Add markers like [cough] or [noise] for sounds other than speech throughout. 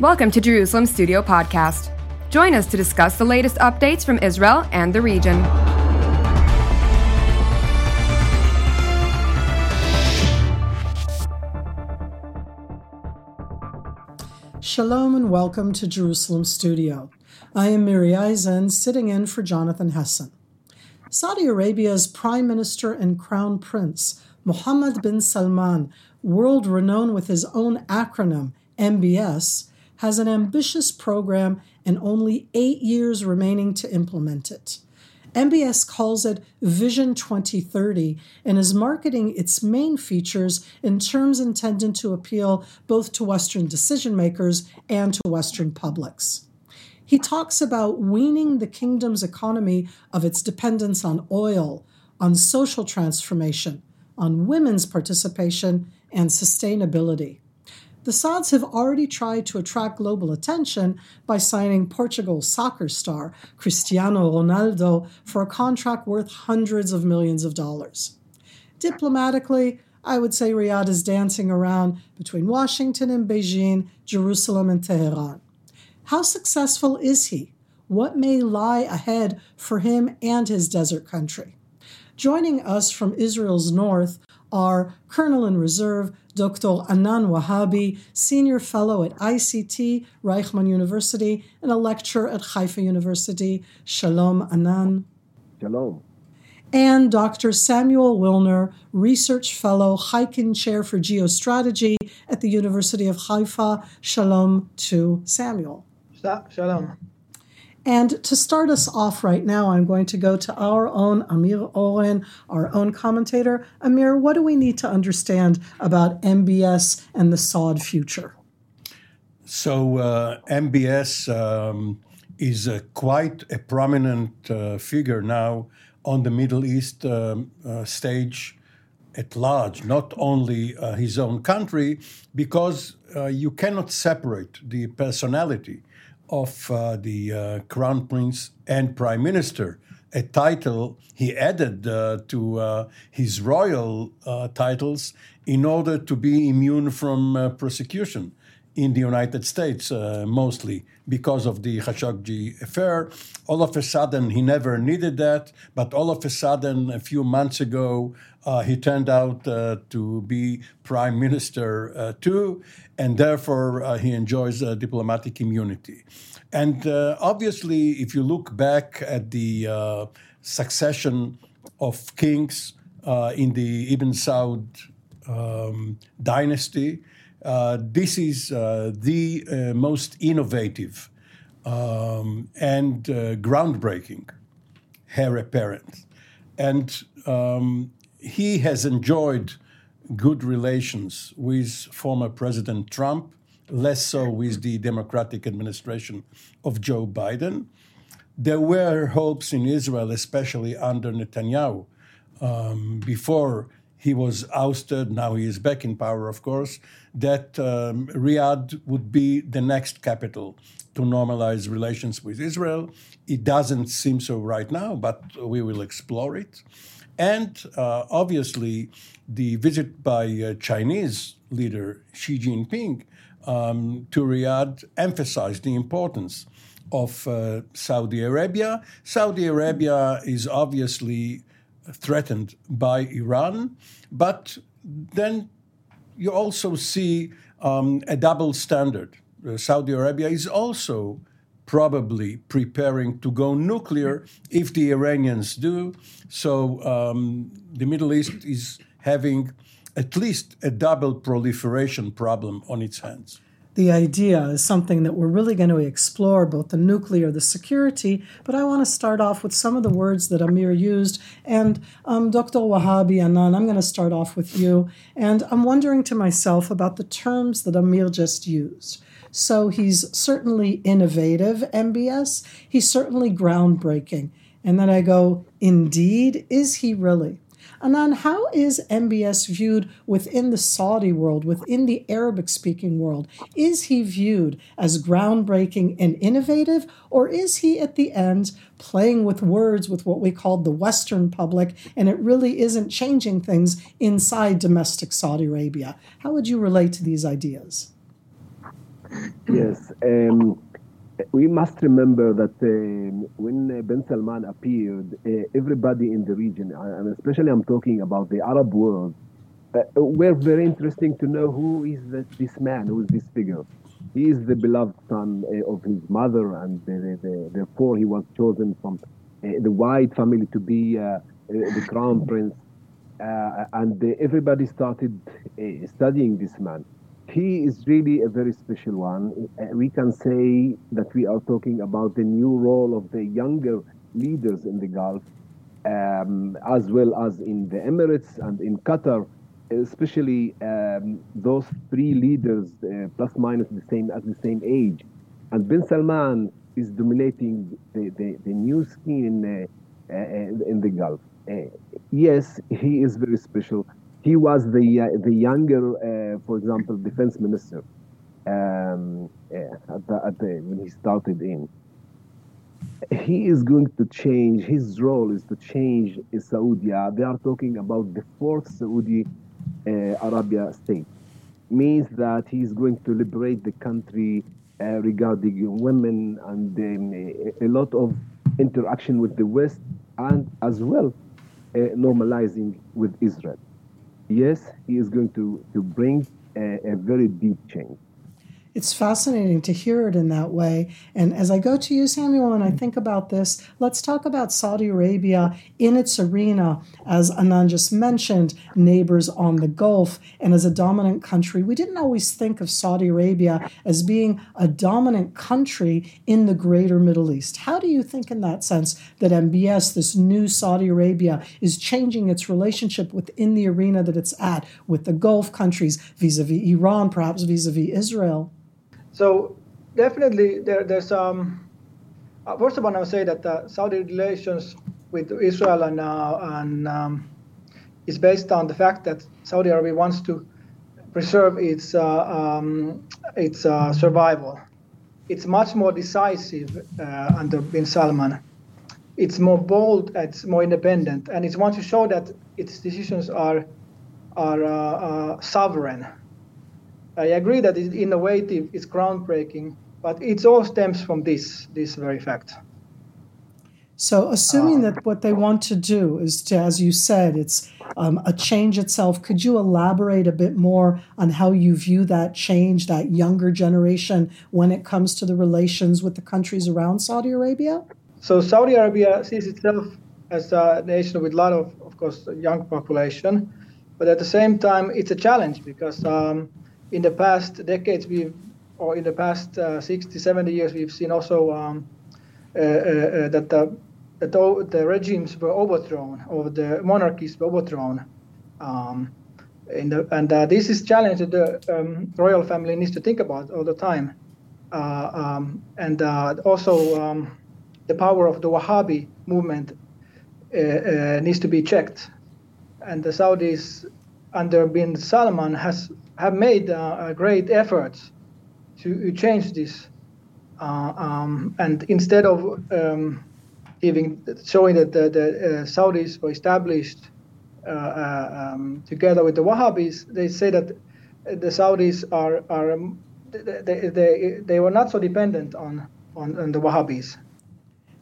Welcome to Jerusalem Studio Podcast. Join us to discuss the latest updates from Israel and the region. Shalom and welcome to Jerusalem Studio. I am Miri Eisen, sitting in for Jonathan Hessen. Saudi Arabia's Prime Minister and Crown Prince, Mohammed bin Salman, world renowned with his own acronym, MBS, has an ambitious program and only eight years remaining to implement it. MBS calls it Vision 2030 and is marketing its main features in terms intended to appeal both to Western decision makers and to Western publics. He talks about weaning the kingdom's economy of its dependence on oil, on social transformation, on women's participation, and sustainability. The Sauds have already tried to attract global attention by signing Portugal's soccer star Cristiano Ronaldo for a contract worth hundreds of millions of dollars. Diplomatically, I would say Riyadh is dancing around between Washington and Beijing, Jerusalem and Tehran. How successful is he? What may lie ahead for him and his desert country? Joining us from Israel's north are Colonel in Reserve Dr. Anan Wahabi, Senior Fellow at ICT, Reichman University, and a lecturer at Haifa University. Shalom, Anan. Shalom. And Dr. Samuel Wilner, Research Fellow, Chaikin Chair for Geostrategy at the University of Haifa. Shalom to Samuel. Shalom. And to start us off right now, I'm going to go to our own Amir Oren, our own commentator. Amir, what do we need to understand about MBS and the Saud future? So, uh, MBS um, is quite a prominent uh, figure now on the Middle East um, uh, stage at large, not only uh, his own country, because uh, you cannot separate the personality of uh, the uh, crown prince and prime minister, a title he added uh, to uh, his royal uh, titles in order to be immune from uh, prosecution in the United States, mostly because of the Khashoggi affair. All of a sudden, he never needed that, but all of a sudden, a few months ago, uh, he turned out uh, to be prime minister uh, too, and therefore uh, he enjoys diplomatic immunity. And uh, obviously, if you look back at the uh, succession of kings in the Ibn Saud um, dynasty, this is the most innovative um, and groundbreaking heir apparent. And um, he has enjoyed good relations with former President Trump, less so with the Democratic administration of Joe Biden. There were hopes in Israel, especially under Netanyahu, um, before he was ousted, now he is back in power, of course, that um, Riyadh would be the next capital to normalize relations with Israel. It doesn't seem so right now, but we will explore it. And uh, obviously, the visit by uh, Chinese leader Xi Jinping um, to Riyadh emphasized the importance of uh, Saudi Arabia. Saudi Arabia is obviously threatened by Iran, but then you also see um, a double standard. Uh, Saudi Arabia is also probably preparing to go nuclear if the Iranians do. So um, the Middle East is having at least a double proliferation problem on its hands. The idea is something that we're really going to explore, both the nuclear, the security. But I want to start off with some of the words that Amir used. And um, Dr. Wahabi Anan, I'm going to start off with you. And I'm wondering to myself about the terms that Amir just used. So he's certainly innovative, MBS. He's certainly groundbreaking. And then I go, indeed, is he really? Anan, how is MBS viewed within the Saudi world, within the Arabic speaking world? Is he viewed as groundbreaking and innovative, or is he at the end playing with words with what we call the Western public, and it really isn't changing things inside domestic Saudi Arabia? How would you relate to these ideas? Yes. Um, we must remember that uh, when Ben Salman appeared, uh, everybody in the region, and especially I'm talking about the Arab world, uh, were very interesting to know who is this, man, who is this figure. He is the beloved son uh, of his mother, and the, the, therefore he was chosen from uh, the white family to be uh, the crown prince. and everybody started studying this man he is really a very special one. Uh, we can say that we are talking about the new role of the younger leaders in the Gulf, um, as well as in the Emirates and in Qatar, especially um, those three leaders, uh, plus minus the same as the same age. And bin Salman is dominating the, the, the new scene in, uh, uh, in the Gulf. Uh, yes, he is very special he was the uh, the younger, uh, for example, defense minister um, uh, at the, at the, when he started in. He is going to change. His role is to change Saudi. They are talking about the fourth Saudi uh, Arabia state. Means that he is going to liberate the country uh, regarding women and um, a, a lot of interaction with the West and as well uh, normalizing with Israel yes, he is going to, to bring a, a very deep change it's fascinating to hear it in that way. And as I go to you, Samuel, and I mm-hmm. think about this, let's talk about Saudi Arabia in its arena, as Anan just mentioned, neighbors on the Gulf, and as a dominant country. We didn't always think of Saudi Arabia as being a dominant country in the greater Middle East. How do you think, in that sense, that MBS, this new Saudi Arabia, is changing its relationship within the arena that it's at with the Gulf countries vis a vis Iran, perhaps vis a vis Israel? So definitely there, there's um, uh, first of all, I would say that uh, Saudi relations with Israel and, uh, and um, is based on the fact that Saudi Arabia wants to preserve its uh, um, its uh, survival. It's much more decisive uh, under bin Salman. It's more bold. It's more independent, and it wants to show that its decisions are are sovereign I agree that it's innovative, it's groundbreaking, but it all stems from this this very fact. So, assuming that what they want to do is to, as you said, it's um, a change itself, could you elaborate a bit more on how you view that change, that younger generation, when it comes to the relations with the countries around Saudi Arabia? So, Saudi Arabia sees itself as a nation with a lot of, of course, young population, but at the same time, it's a challenge because um, in the past decades, we've, or in the past uh, 60, 70 years, we've seen also um, uh, uh, uh that the, that the regimes were overthrown, or the monarchies were overthrown. Um, the, and uh, this is challenge that the um, royal family needs to think about all the time. Uh, um, and also um, the power of the Wahhabi movement needs to be checked. And the Saudis under bin Salman has have made uh, great efforts to change this. Uh, um, and instead of um, giving, showing that the, the uh, Saudis were established um, together with the Wahhabis, they say that the Saudis are, are they, they, they were not so dependent on, on, on the Wahhabis.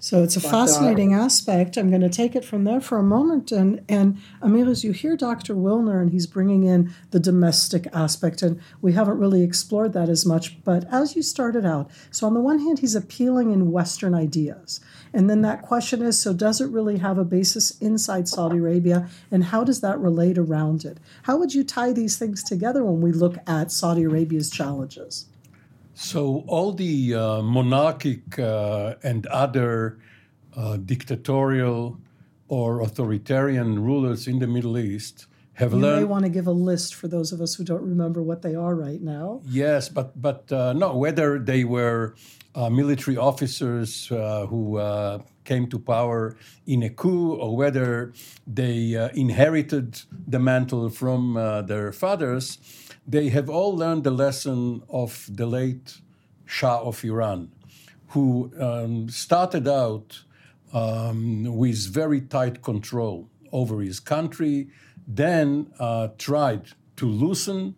So it's a fascinating aspect. I'm going to take it from there for a moment. And, and Amir, as you hear Dr. Wilner, and he's bringing in the domestic aspect, and we haven't really explored that as much. But as you started out, so on the one hand, he's appealing in Western ideas. And then that question is so does it really have a basis inside Saudi Arabia? And how does that relate around it? How would you tie these things together when we look at Saudi Arabia's challenges? So all the uh, monarchic uh, and other uh, dictatorial or authoritarian rulers in the Middle East have you learned. You may want to give a list for those of us who don't remember what they are right now. Yes, but but uh, no, whether they were uh, military officers uh, who came to power in a coup or whether they inherited the mantle from their fathers they have all learned the lesson of the late Shah of Iran, who um, started out um, with very tight control over his country, then uh, tried to loosen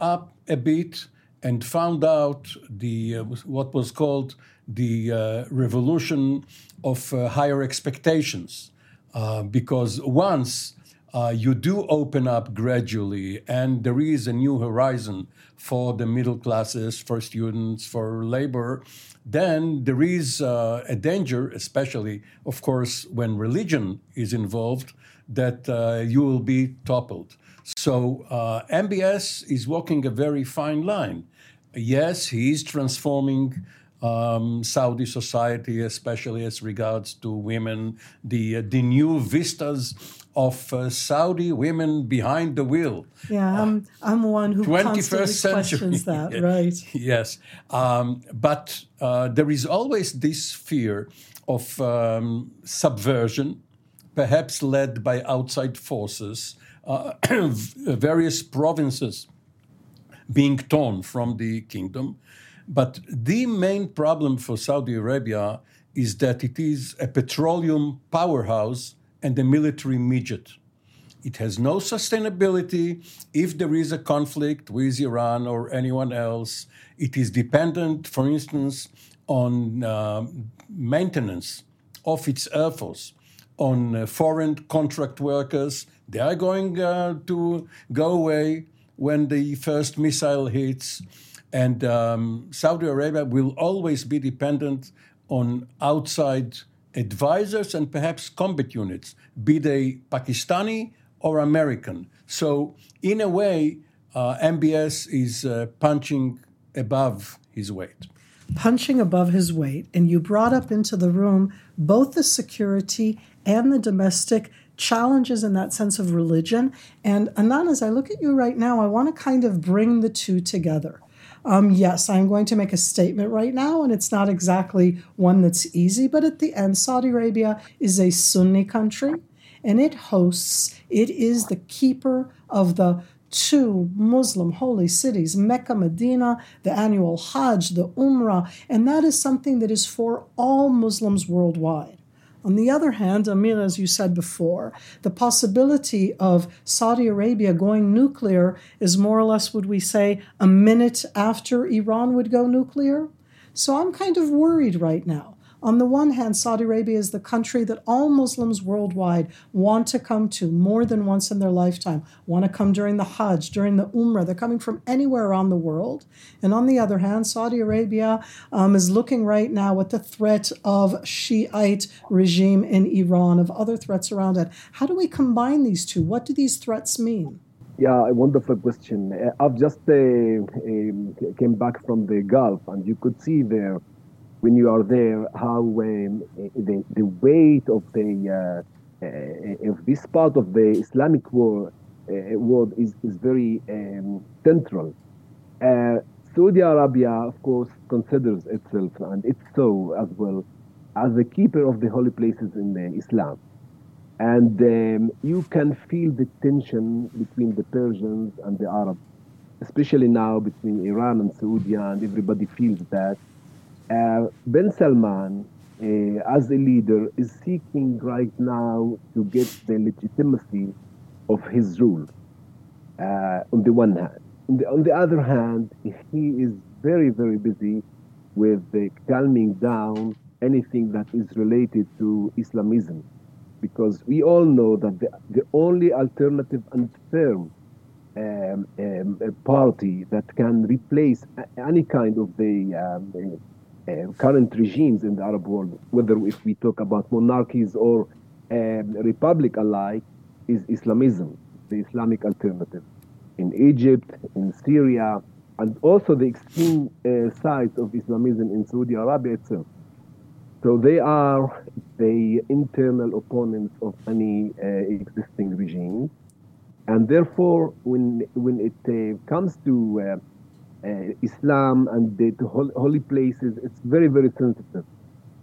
up a bit and found out the uh, what was called the uh, revolution of uh, higher expectations, uh, because once uh, you do open up gradually, and there is a new horizon for the middle classes, for students, for labor, then there is uh, a danger, especially, of course, when religion is involved, that uh, you will be toppled. So uh, MBS is walking a very fine line. Yes, he is transforming um, Saudi society, especially as regards to women, the the new vistas of uh, Saudi women behind the wheel. Yeah, I'm I'm one who 21st constantly century. questions [laughs] that, right? yes, um, but uh, there is always this fear of um, subversion, perhaps led by outside forces, uh, [clears throat] various provinces being torn from the kingdom. But the main problem for Saudi Arabia is that it is a petroleum powerhouse and the military midget. It has no sustainability. If there is a conflict with Iran or anyone else, it is dependent, for instance, on uh, maintenance of its air force, on uh, foreign contract workers. They are going uh, to go away when the first missile hits. And um, Saudi Arabia will always be dependent on outside advisors and perhaps combat units, be they Pakistani or American. So, in a way, uh, MBS is uh, punching above his weight. Punching above his weight. And you brought up into the room both the security and the domestic challenges in that sense of religion. And Anan, as I look at you right now, I want to kind of bring the two together. Um, yes, I'm going to make a statement right now, and it's not exactly one that's easy, but at the end, Saudi Arabia is a Sunni country, and it hosts, it is the keeper of the two Muslim holy cities, Mecca, Medina, the annual Hajj, the Umrah, and that is something that is for all Muslims worldwide. On the other hand, Amir, as you said before, the possibility of Saudi Arabia going nuclear is more or less, would we say, a minute after Iran would go nuclear? So I'm kind of worried right now. On the one hand, Saudi Arabia is the country that all Muslims worldwide want to come to more than once in their lifetime, want to come during the Hajj, during the Umrah. They're coming from anywhere around the world. And on the other hand, Saudi Arabia um, is looking right now at the threat of Shiite regime in Iran, of other threats around it. How do we combine these two? What do these threats mean? Yeah, a wonderful question. Uh, I've just uh, uh, came back from the Gulf, and you could see there when you are there how um, the, the weight of the uh, uh, of this part of the Islamic world, uh, world is, is very um, central. Uh, Saudi Arabia, of course, considers itself, and it's so as well, as the keeper of the holy places in Islam. And um, you can feel the tension between the Persians and the Arabs, especially now between Iran and Saudi, and everybody feels that. Uh, ben Salman, uh, as a leader, is seeking right now to get the legitimacy of his rule. Uh, on the one hand, on the, on the, other hand, he is very, very busy with calming down anything that is related to Islamism, because we all know that the, the only alternative and firm um, um, party that can replace any kind of the um, current regimes in the Arab world, whether if we talk about monarchies or um, republic alike, is Islamism, the Islamic alternative. In Egypt, in Syria, and also the extreme uh, sides of Islamism in Saudi Arabia itself. So they are the internal opponents of any uh, existing regime. And therefore, when, when it uh, comes to uh, uh, Islam and the, holy places, it's very, very sensitive.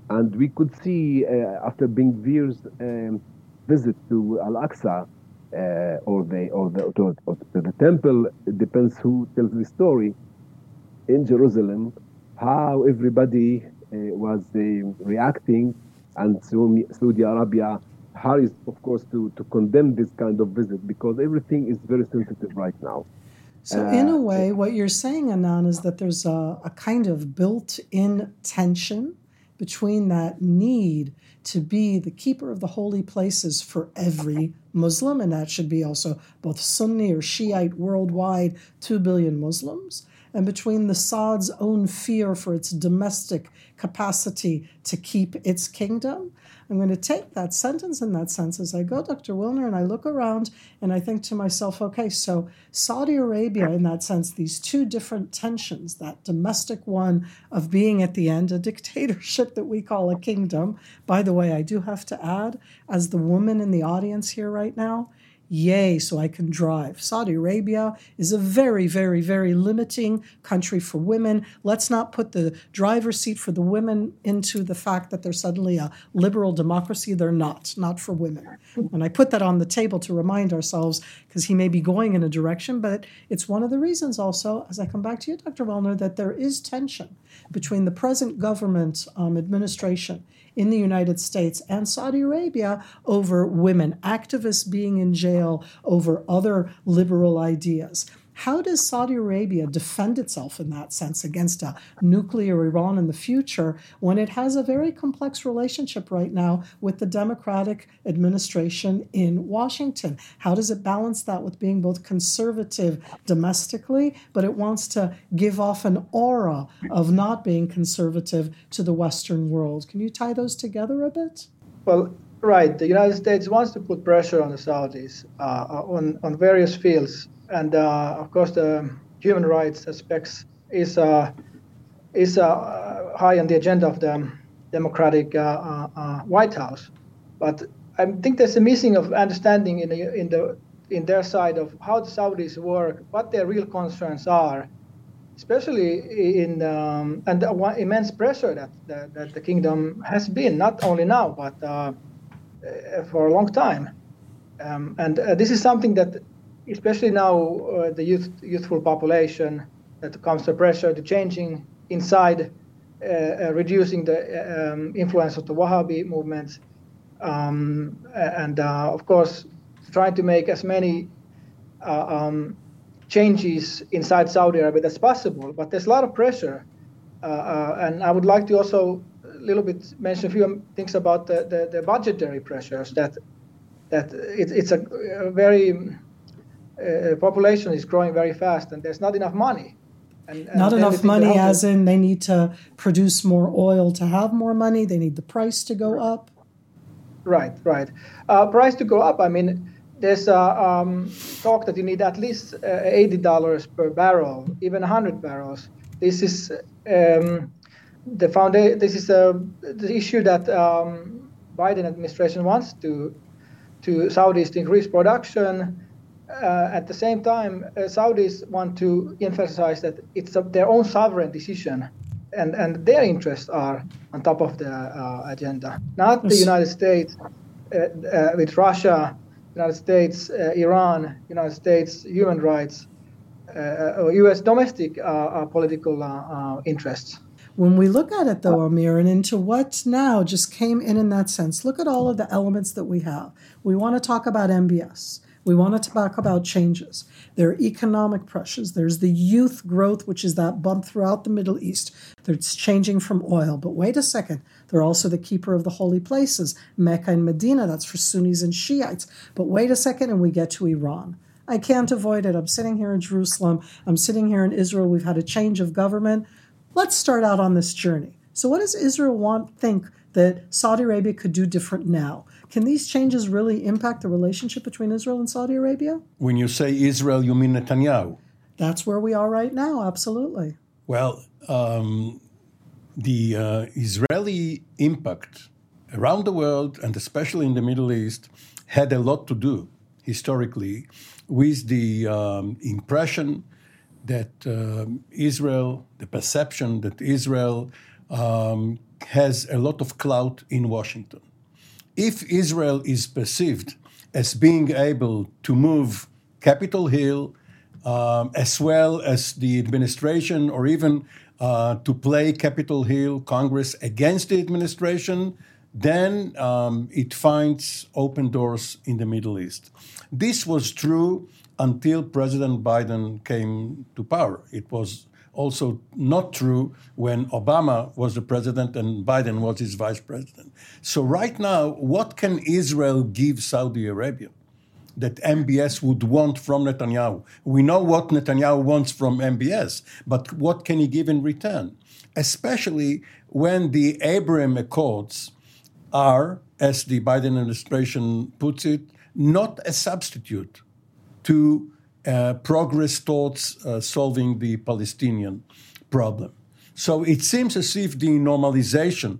And we could see uh, after Ben Gvir's um, visit to Al Aqsa uh, or the or the or, or the temple, it depends who tells the story. In Jerusalem, how everybody uh, was uh, reacting, and Saudi Arabia hurries, of course, to, to condemn this kind of visit because everything is very sensitive right now. So, uh, in a way, what you're saying, Anan, is that there's a, a kind of built in tension between that need to be the keeper of the holy places for every Muslim, and that should be also both Sunni or Shiite worldwide, 2 billion Muslims, and between the Saud's own fear for its domestic capacity to keep its kingdom I'm going to take that sentence in that sense as I go, Dr. Wilner, and I look around and I think to myself, okay, so Saudi Arabia, in that sense, these two different tensions, that domestic one of being at the end a dictatorship that we call a kingdom. By the way, I do have to add, as the woman in the audience here right now, Yay, so I can drive. Saudi Arabia is a very, very, very limiting country for women. Let's not put the driver's seat for the women into the fact that they're suddenly a liberal democracy. They're not, not for women. And I put that on the table to remind ourselves because he may be going in a direction, but it's one of the reasons also, as I come back to you, Dr. Wellner, that there is tension between the present government um, administration in the United States and Saudi Arabia over women, activists being in jail over other liberal ideas. How does Saudi Arabia defend itself in that sense against a nuclear Iran in the future when it has a very complex relationship right now with the Democratic administration in Washington? How does it balance that with being both conservative domestically, but it wants to give off an aura of not being conservative to the Western world? Can you tie those together a bit? Well, right. The United States wants to put pressure on the Saudis uh, on, on various fields and uh, of course the human rights aspects is uh, is uh, high on the agenda of the Democratic White House. But I think there's a missing of understanding in the in the in their side of how the Saudis work, what their real concerns are, especially in um, and the immense pressure that, that, that the kingdom has been not only now but uh, for a long time. Um, and uh, this is something that especially now uh, the youth, youthful population that comes to pressure to changing inside, uh, uh, reducing the um, influence of the Wahhabi movement, um, and uh, of course trying to make as many uh, um, changes inside Saudi Arabia as possible. But there's a lot of pressure, uh, and I would like to also little bit mention a few things about the, the, the budgetary pressures that that it, it's a, a very uh, population is growing very fast and there's not enough money. And, and not enough money, as in they need to produce more oil to have more money. They need the price to go up. Right, right. Uh, price to go up. I mean, there's a um, talk that you need at least uh, eighty dollars per barrel, even hundred barrels. This is um, the foundation. This is a the issue that um, Biden administration wants to to Saudis to increase production uh, at the same time, uh, Saudis want to emphasize that it's a, their own sovereign decision, and, and their interests are on top of the uh, agenda, not the United States uh, uh, with Russia, United States, uh, Iran, United States human rights, or U.S. domestic political interests. When we look at it, though, uh, Amir, and into what now just came in in that sense, look at all of the elements that we have. We want to talk about MBS. We want to talk about changes. There are economic pressures. There's the youth growth, which is that bump throughout the Middle East that's changing from oil. But wait a second, they're also the keeper of the holy places, Mecca and Medina. That's for Sunnis and Shiites. But wait a second, and we get to Iran. I can't avoid it. I'm sitting here in Jerusalem. I'm sitting here in Israel. We've had a change of government. Let's start out on this journey. So, what does Israel want think that Saudi Arabia could do different now? Can these changes really impact the relationship between Israel and Saudi Arabia? When you say Israel, you mean Netanyahu? That's where we are right now, absolutely. Well, um, the uh, Israeli impact around the world, and especially in the Middle East, had a lot to do historically with the um, impression that um, Israel, the perception that Israel um, has a lot of clout in Washington if Israel is perceived as being able to move Capitol Hill, um, as well as the administration, or even uh, to play Capitol Hill Congress against the administration, then um, it finds open doors in the Middle East. This was true until President Biden came to power. It was also not true when Obama was the president and Biden was his vice president. So, right now, what can Israel give Saudi Arabia? that MBS would want from Netanyahu. We know what Netanyahu wants from MBS, but what can he give in return? Especially when the Abraham Accords are, as the Biden administration puts it, not a substitute to uh, progress towards uh, solving the Palestinian problem. So it seems as if the normalization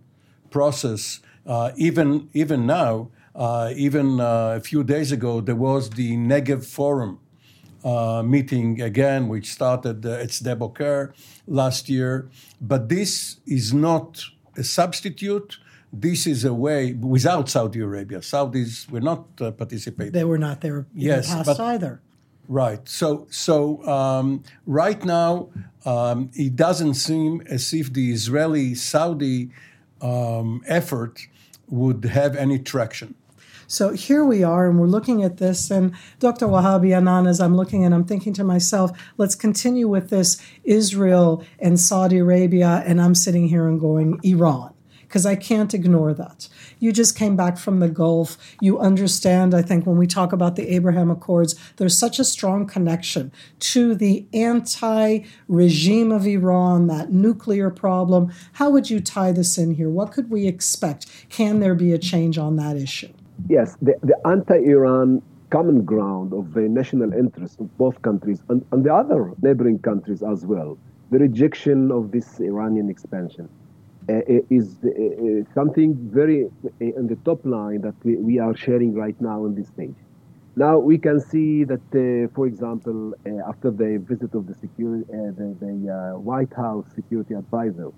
process, uh, even even now, uh, even uh, a few days ago, there was the Negev Forum uh, meeting again, which started at Sde last year. But this is not a substitute this is a way without Saudi Arabia. Saudis were not uh, participating. They were not there yes, the past either. Right. So, so um, right now, um, it doesn't seem as if the Israeli-Saudi um, effort would have any traction. So here we are, and we're looking at this. And Dr. Wahabi Anan, as I'm looking and I'm thinking to myself, let's continue with this Israel and Saudi Arabia. And I'm sitting here and going, Iran because I can't ignore that. You just came back from the Gulf. You understand, I think, when we talk about the Abraham Accords, there's such a strong connection to the anti regime of Iran, that nuclear problem. How would you tie this in here? What could we expect? Can there be a change on that issue? Yes, the, the anti Iran common ground of the national interest of both countries and, and the other neighboring countries as well, the rejection of this Iranian expansion is uh, something very uh, on the top line that we, we are sharing right now on this stage. Now we can see that, uh, for example, uh, after the visit of the security, uh, the, the White House security advisor,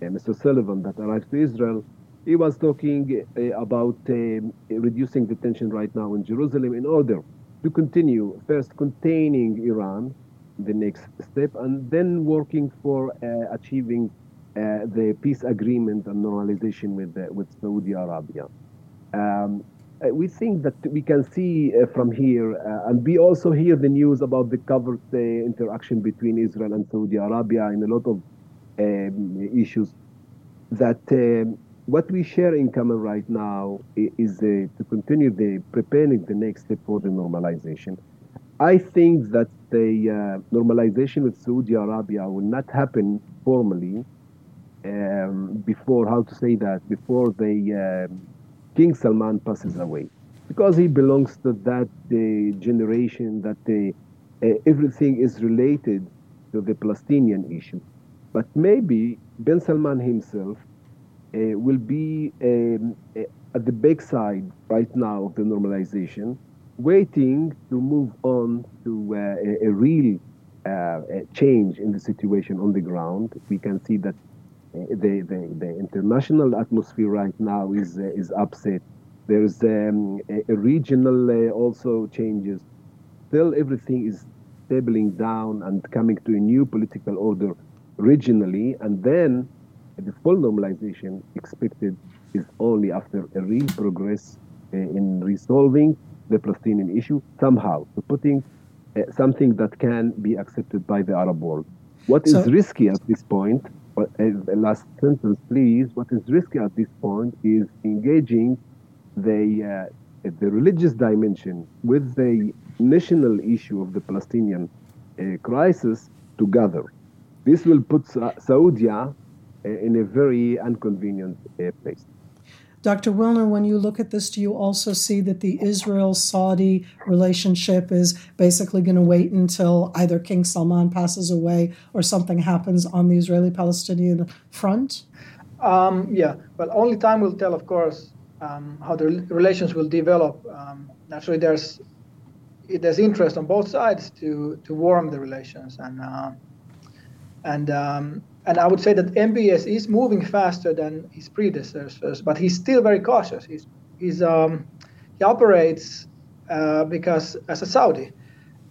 Mr. Sullivan, that arrived to Israel, he was talking about um, reducing the tension right now in Jerusalem in order to continue first containing Iran, the next step, and then working for achieving uh, the peace agreement and normalization with uh, with Saudi Arabia. Um, uh, we think that we can see from here, and we also hear the news about the covert interaction between Israel and Saudi Arabia in a lot of um, issues. That um, what we share in common right now is uh, to continue the preparing the next step for the normalization. I think that the uh, normalization with Saudi Arabia will not happen formally um, before how to say that before the um, King Salman passes away, because he belongs to that uh, generation that uh, everything is related to the Palestinian issue. But maybe Ben Salman himself uh, will be um, uh, at the backside right now of the normalization, waiting to move on to uh, a, a, real uh, change in the situation on the ground. We can see that the, the, the international atmosphere right now is, uh, is upset. There's um, a, a, regional uh, also changes. Still, everything is stabling down and coming to a new political order regionally, and then the full normalization expected is only after a real progress uh, in resolving the Palestinian issue somehow, so putting uh, something that can be accepted by the Arab world. What is so, risky at this point but last sentence, please. What is risky at this point is engaging the uh, the religious dimension with the national issue of the Palestinian uh, crisis together. This will put Saudi uh, in a very inconvenient uh, place. Dr. Wilner, when you look at this, do you also see that the Israel Saudi relationship is basically going to wait until either King Salman passes away or something happens on the Israeli Palestinian front? Um, yeah, well, only time will tell, of course, um, how the relations will develop. Um, naturally, there's there's interest on both sides to to warm the relations, and uh, and um, and I would say that MBS is moving faster than his predecessors, but he's still very cautious. He's, he's um, he operates uh, because as a Saudi,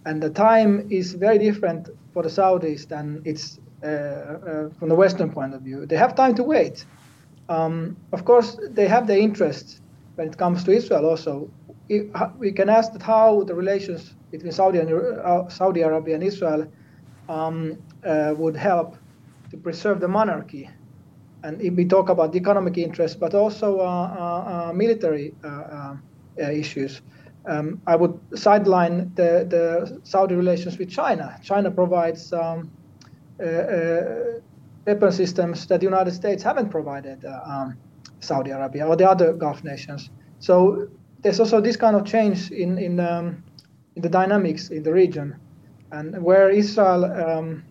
and the time is very different for the Saudis than it's uh, uh, from the Western point of view. They have time to wait. Um, of course, they have the interest when it comes to Israel also we can ask that how the relations between Saudi, and, uh, Saudi Arabia and Israel um, uh, would help to preserve the monarchy. And if we talk about economic interests, but also uh, uh, uh military issues, um, I would sideline the, the Saudi relations with China. China provides um, weapon systems that the United States haven't provided um, Saudi Arabia or the other Gulf nations. So there's also this kind of change in in, um, in the dynamics in the region, and where Israel um,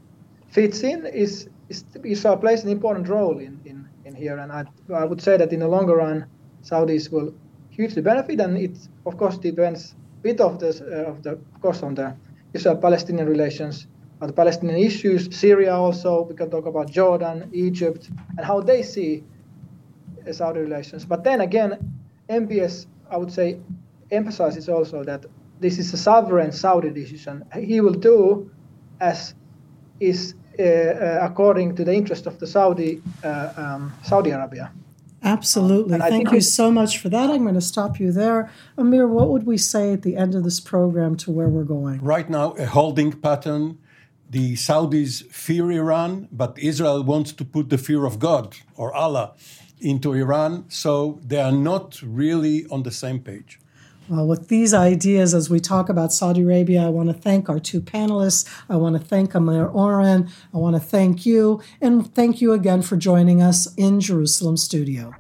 fits in is, is, Israel plays an important role in, in, in here, and I, I would say that in the longer run, Saudis will hugely benefit, and it of course depends a bit of the uh, of the of course on the Israel-Palestinian relations, on the Palestinian issues, Syria also. We can talk about Jordan, Egypt, and how they see Saudi relations. But then again, MBS I would say, emphasizes also that this is a sovereign Saudi decision. He will do as is uh, uh, according to the interest of the Saudi uh, um, Saudi Arabia. Absolutely. Thank you so much for that. I'm going to stop you there. Amir, what would we say at the end of this program to where we're going? Right now, a holding pattern. The Saudis fear Iran, but Israel wants to put the fear of God or Allah into Iran. So they are not really on the same page. Well, with these ideas, as we talk about Saudi Arabia, I want to thank our two panelists. I want to thank Amir Oren. I want to thank you. And thank you again for joining us in Jerusalem studio.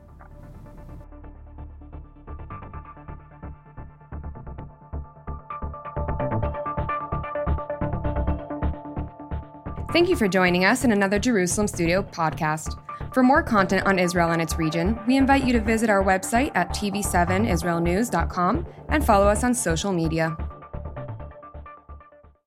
Thank you for joining us in another Jerusalem Studio podcast. For more content on Israel and its region, we invite you to visit our website at tv7israelnews.com and follow us on social media.